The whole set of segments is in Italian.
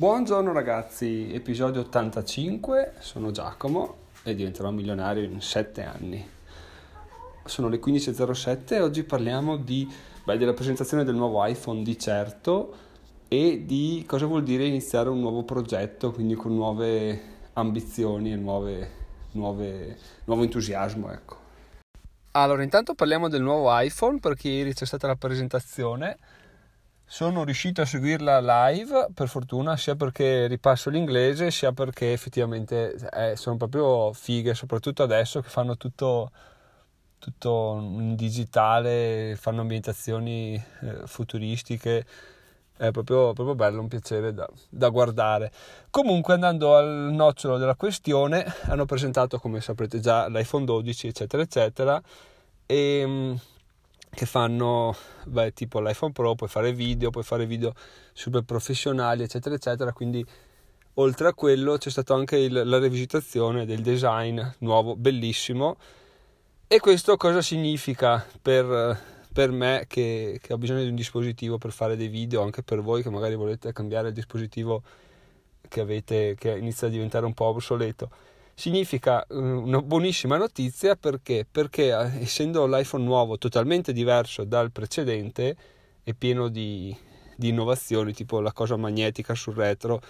Buongiorno ragazzi, episodio 85, sono Giacomo e diventerò milionario in 7 anni. Sono le 15.07 e oggi parliamo di, beh, della presentazione del nuovo iPhone di certo e di cosa vuol dire iniziare un nuovo progetto, quindi con nuove ambizioni e nuove, nuove, nuovo entusiasmo. Ecco. Allora, intanto parliamo del nuovo iPhone perché ieri c'è stata la presentazione sono riuscito a seguirla live, per fortuna, sia perché ripasso l'inglese, sia perché effettivamente eh, sono proprio fighe, soprattutto adesso che fanno tutto, tutto in digitale, fanno ambientazioni eh, futuristiche. È proprio, proprio, bello, un piacere da, da, guardare. Comunque, andando al nocciolo della questione, hanno presentato, come saprete già, l'iPhone 12, eccetera, eccetera. E che fanno beh, tipo l'iPhone Pro, puoi fare video, puoi fare video super professionali, eccetera, eccetera. Quindi oltre a quello c'è stata anche il, la rivisitazione del design nuovo, bellissimo. E questo cosa significa per, per me che, che, ho bisogno di un dispositivo per fare dei video, anche per voi che magari volete cambiare il dispositivo che avete, che inizia a diventare un po' obsoleto? Significa eh, una buonissima notizia perché? Perché eh, essendo l'iPhone nuovo totalmente diverso dal precedente e pieno di, di innovazioni tipo la cosa magnetica sul retro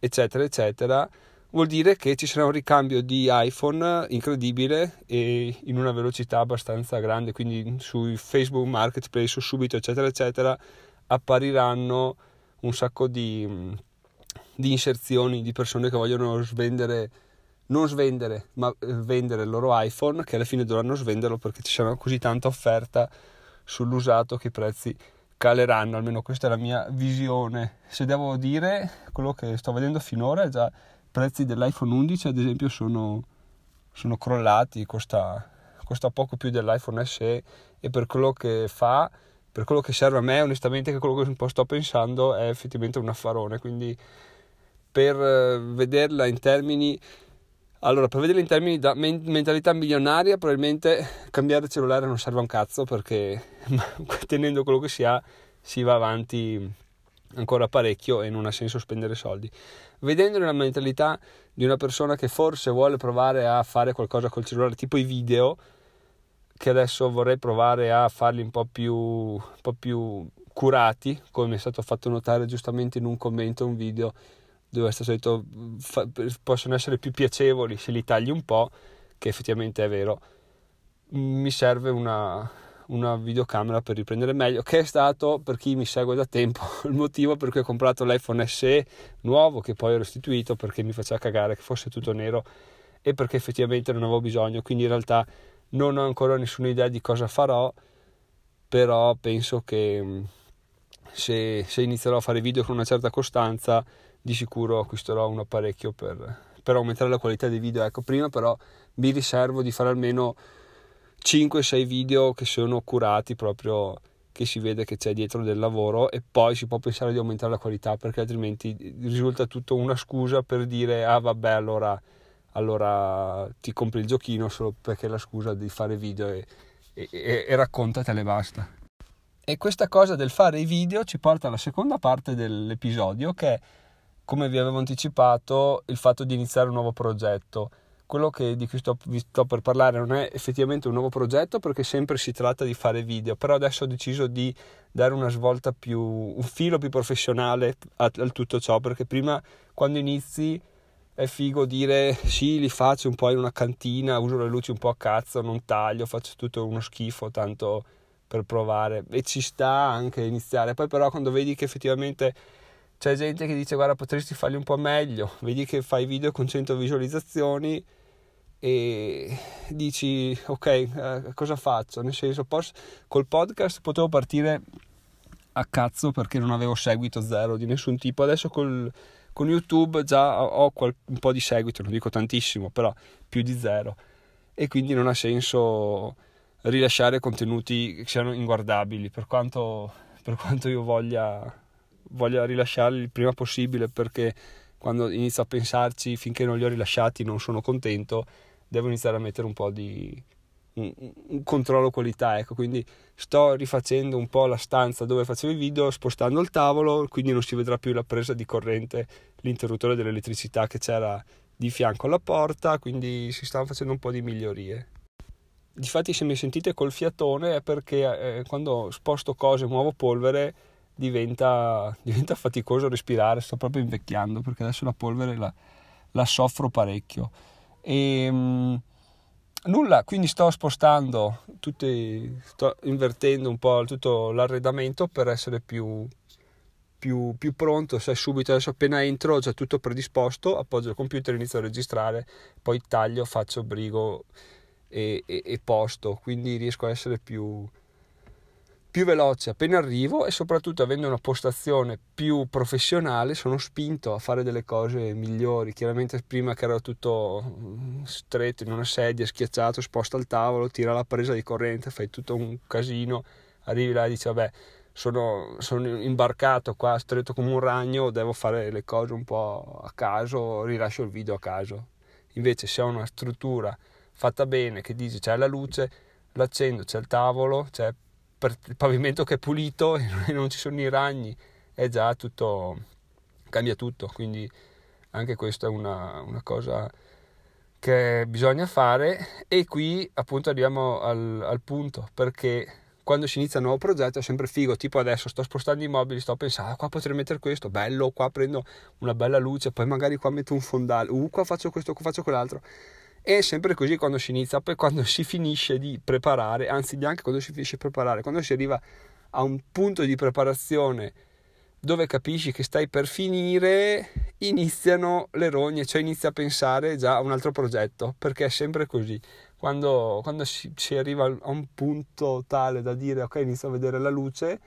eccetera eccetera vuol dire che ci sarà un ricambio di iPhone incredibile e in una velocità abbastanza grande quindi sui Facebook Marketplace subito eccetera eccetera appariranno un sacco di, di inserzioni di persone che vogliono svendere non svendere, ma eh, vendere il loro iPhone, che alla fine dovranno svenderlo perché ci sarà così tanta offerta sull'usato che i prezzi caleranno, almeno questa è la mia visione. Se devo dire, quello che sto vedendo finora già i prezzi dell'iPhone 11 ad esempio sono, sono crollati, costa, costa poco più dell'iPhone SE e per quello che fa, per quello che serve a me, onestamente che quello che un po' sto pensando è effettivamente un affarone, quindi per eh, vederla in termini allora, per vederla in termini di mentalità milionaria, probabilmente cambiare cellulare non serve a un cazzo perché tenendo quello che si ha si va avanti ancora parecchio e non ha senso spendere soldi. Vedendo la mentalità di una persona che forse vuole provare a fare qualcosa col cellulare, tipo i video, che adesso vorrei provare a farli un po' più, un po più curati, come è stato fatto notare giustamente in un commento, un video dove sta solito fa, possono essere più piacevoli se li tagli un po', che effettivamente è vero. Mi serve una, una videocamera per riprendere meglio, che è stato per chi mi segue da tempo il motivo per cui ho comprato l'iPhone SE nuovo che poi ho restituito perché mi faceva cagare che fosse tutto nero e perché effettivamente non avevo bisogno, quindi in realtà non ho ancora nessuna idea di cosa farò, però penso che se, se inizierò a fare video con una certa costanza di sicuro acquisterò un apparecchio per, per aumentare la qualità dei video. Ecco, prima però mi riservo di fare almeno 5-6 video che sono curati proprio che si vede che c'è dietro del lavoro e poi si può pensare di aumentare la qualità perché altrimenti risulta tutto una scusa per dire ah vabbè allora, allora ti compri il giochino solo perché è la scusa di fare video e, e, e raccontatele basta. E questa cosa del fare i video ci porta alla seconda parte dell'episodio che è come vi avevo anticipato, il fatto di iniziare un nuovo progetto. Quello che, di cui sto, vi sto per parlare non è effettivamente un nuovo progetto perché sempre si tratta di fare video, però adesso ho deciso di dare una svolta più, un filo più professionale a, a tutto ciò, perché prima quando inizi è figo dire sì, li faccio un po' in una cantina, uso le luci un po' a cazzo, non taglio, faccio tutto uno schifo, tanto per provare e ci sta anche iniziare. Poi però quando vedi che effettivamente c'è gente che dice guarda potresti farli un po' meglio, vedi che fai video con 100 visualizzazioni e dici ok eh, cosa faccio? Nel senso pos- col podcast potevo partire a cazzo perché non avevo seguito zero di nessun tipo, adesso col, con YouTube già ho qual- un po' di seguito, non dico tantissimo, però più di zero. E quindi non ha senso rilasciare contenuti che siano inguardabili per quanto, per quanto io voglia voglia rilasciarli il prima possibile perché quando inizio a pensarci finché non li ho rilasciati non sono contento devo iniziare a mettere un po' di un, un, controllo qualità, ecco, quindi sto rifacendo un po' la stanza dove facevo i video spostando il tavolo, quindi non si vedrà più la presa di corrente, l'interruttore dell'elettricità che c'era di fianco alla porta, quindi si stanno facendo un po' di migliorie. Difatti se mi sentite col fiatone è perché eh, quando sposto cose, muovo polvere, diventa, diventa, faticoso respirare, sto proprio invecchiando perché adesso la polvere la, la soffro parecchio. E, mh, nulla, quindi sto spostando, tutti, sto invertendo un po' tutto l'arredamento per essere più, più, più pronto, sai subito, adesso appena entro ho già tutto predisposto, appoggio il computer, inizio a registrare, poi taglio, faccio brigo e, e, e posto, quindi riesco a essere più, più veloce appena arrivo e soprattutto avendo una postazione più professionale sono spinto a fare delle cose migliori. Chiaramente prima che ero tutto mm, stretto in una sedia, schiacciato, sposta al tavolo, tira la presa di corrente, fai tutto un casino, arrivi là e dici vabbè sono, sono imbarcato qua stretto come un ragno, devo fare le cose un po' a caso, rilascio il video a caso. Invece se ho una struttura fatta bene che dice c'è la luce, l'accendo, c'è il tavolo, c'è il pavimento che è pulito e non ci sono i ragni, è già tutto, cambia tutto, quindi anche questa è una, una cosa che bisogna fare e qui appunto arriviamo al, al punto perché quando si inizia un nuovo progetto è sempre figo, tipo adesso sto spostando i mobili, sto pensando, ah, qua potrei mettere questo, bello, qua prendo una bella luce, poi magari qua metto un fondale, uh, qua faccio questo, qua faccio quell'altro. È sempre così quando si inizia, poi quando si finisce di preparare, anzi neanche quando si finisce di preparare, quando si arriva a un punto di preparazione dove capisci che stai per finire, iniziano le rogne, cioè inizia a pensare già a un altro progetto, perché è sempre così. Quando, quando si, si, arriva a un punto tale da dire ok inizio a vedere la luce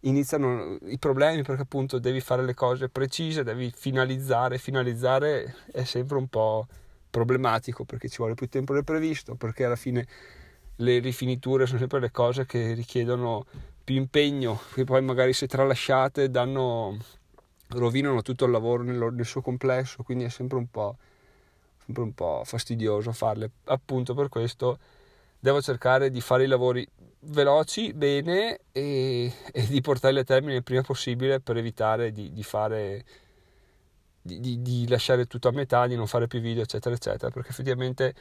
iniziano i problemi perché appunto devi fare le cose precise devi finalizzare finalizzare è sempre un po' problematico perché ci vuole più tempo del previsto perché alla fine le rifiniture sono sempre le cose che richiedono più impegno che poi magari se tralasciate danno rovinano tutto il lavoro nel, nel suo complesso quindi è sempre un po' sempre un po' fastidioso farle. Appunto per questo devo cercare di fare i lavori veloci, bene e, e di portarli a termine il prima possibile per evitare di, di fare... Di, di, di, lasciare tutto a metà, di non fare più video, eccetera, eccetera, perché effettivamente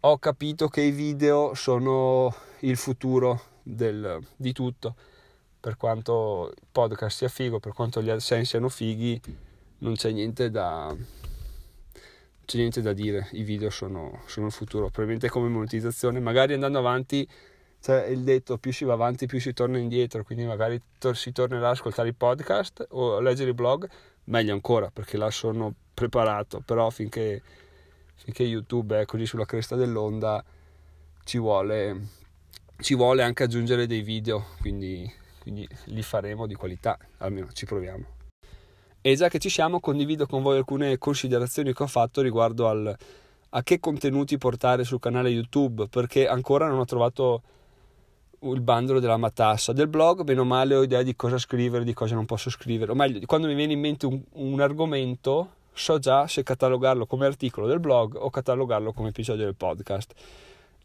ho capito che i video sono il futuro del, di tutto. Per quanto il podcast sia figo, per quanto gli AdSense siano fighi, non c'è niente da, c'è niente da dire, i video sono, sono il futuro, probabilmente come monetizzazione, magari andando avanti, cioè il detto più si va avanti più si torna indietro, quindi magari tor- si tornerà ad ascoltare i podcast o a leggere i blog, meglio ancora perché là sono preparato, però finché, finché YouTube è così sulla cresta dell'onda ci vuole, ci vuole anche aggiungere dei video, quindi, quindi li faremo di qualità, almeno ci proviamo. E già che ci siamo, condivido con voi alcune considerazioni che ho fatto riguardo al, a che contenuti portare sul canale YouTube, perché ancora non ho trovato il bandolo della matassa del blog, bene o male ho idea di cosa scrivere, di cosa non posso scrivere, o meglio, quando mi viene in mente un, un argomento, so già se catalogarlo come articolo del blog o catalogarlo come episodio del podcast.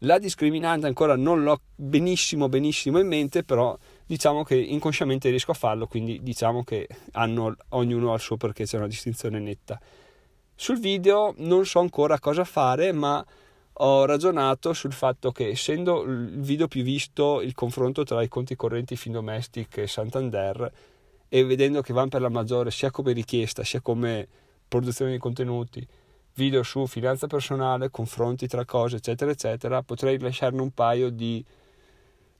La discriminante ancora non l'ho benissimo benissimo in mente, però diciamo che inconsciamente riesco a farlo, quindi diciamo che hanno, ognuno ha il suo perché c'è una distinzione netta. Sul video non so ancora cosa fare, ma ho ragionato sul fatto che essendo il video più visto il confronto tra i conti correnti Findomestic e Santander e vedendo che vanno per la maggiore sia come richiesta sia come produzione di contenuti video su finanza personale, confronti tra cose, eccetera, eccetera, potrei lasciarne un paio di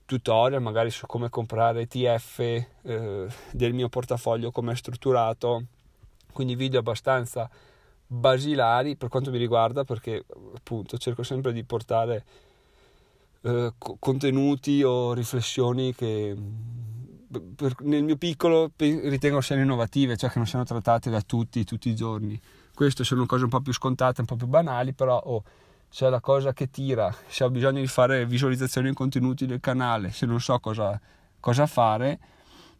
tutorial, magari su come comprare ETF eh, del mio portafoglio, come è strutturato, quindi video abbastanza basilari per quanto mi riguarda, perché appunto cerco sempre di portare eh, contenuti o riflessioni che per, nel mio piccolo ritengo siano innovative, cioè che non siano trattate da tutti tutti i giorni. Queste sono cose un po' più scontate, un po' più banali, però oh, se è la cosa che tira, se ho bisogno di fare visualizzazioni in contenuti del canale, se non so cosa, cosa fare,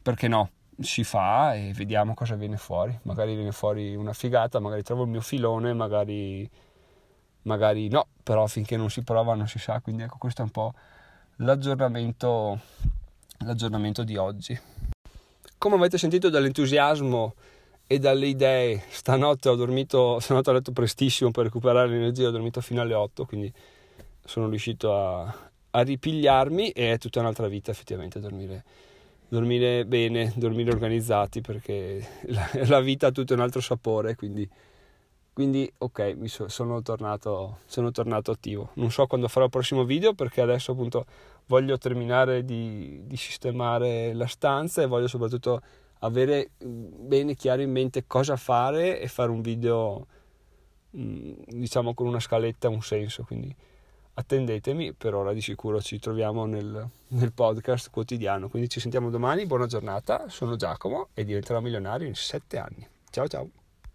perché no? Si fa e vediamo cosa viene fuori. Magari viene fuori una figata, magari trovo il mio filone, magari, magari no, però finché non si prova non si sa, quindi ecco questo è un po' l'aggiornamento, l'aggiornamento di oggi. Come avete sentito dall'entusiasmo e dalle idee, stanotte ho dormito, stanotte ho letto prestissimo per recuperare l'energia, ho dormito fino alle 8, quindi sono riuscito a, a ripigliarmi e è tutta un'altra vita effettivamente dormire, dormire bene, dormire organizzati perché la, la, vita ha tutto un altro sapore, quindi, quindi ok, so, sono, tornato, sono tornato attivo. Non so quando farò il prossimo video perché adesso appunto voglio terminare di, di sistemare la stanza e voglio soprattutto avere bene chiaro in mente cosa fare e fare un video diciamo con una scaletta un senso quindi attendetemi, per ora di sicuro ci troviamo nel, nel podcast quotidiano. Quindi ci sentiamo domani, buona giornata, sono Giacomo e diventerò milionario in sette anni. Ciao ciao!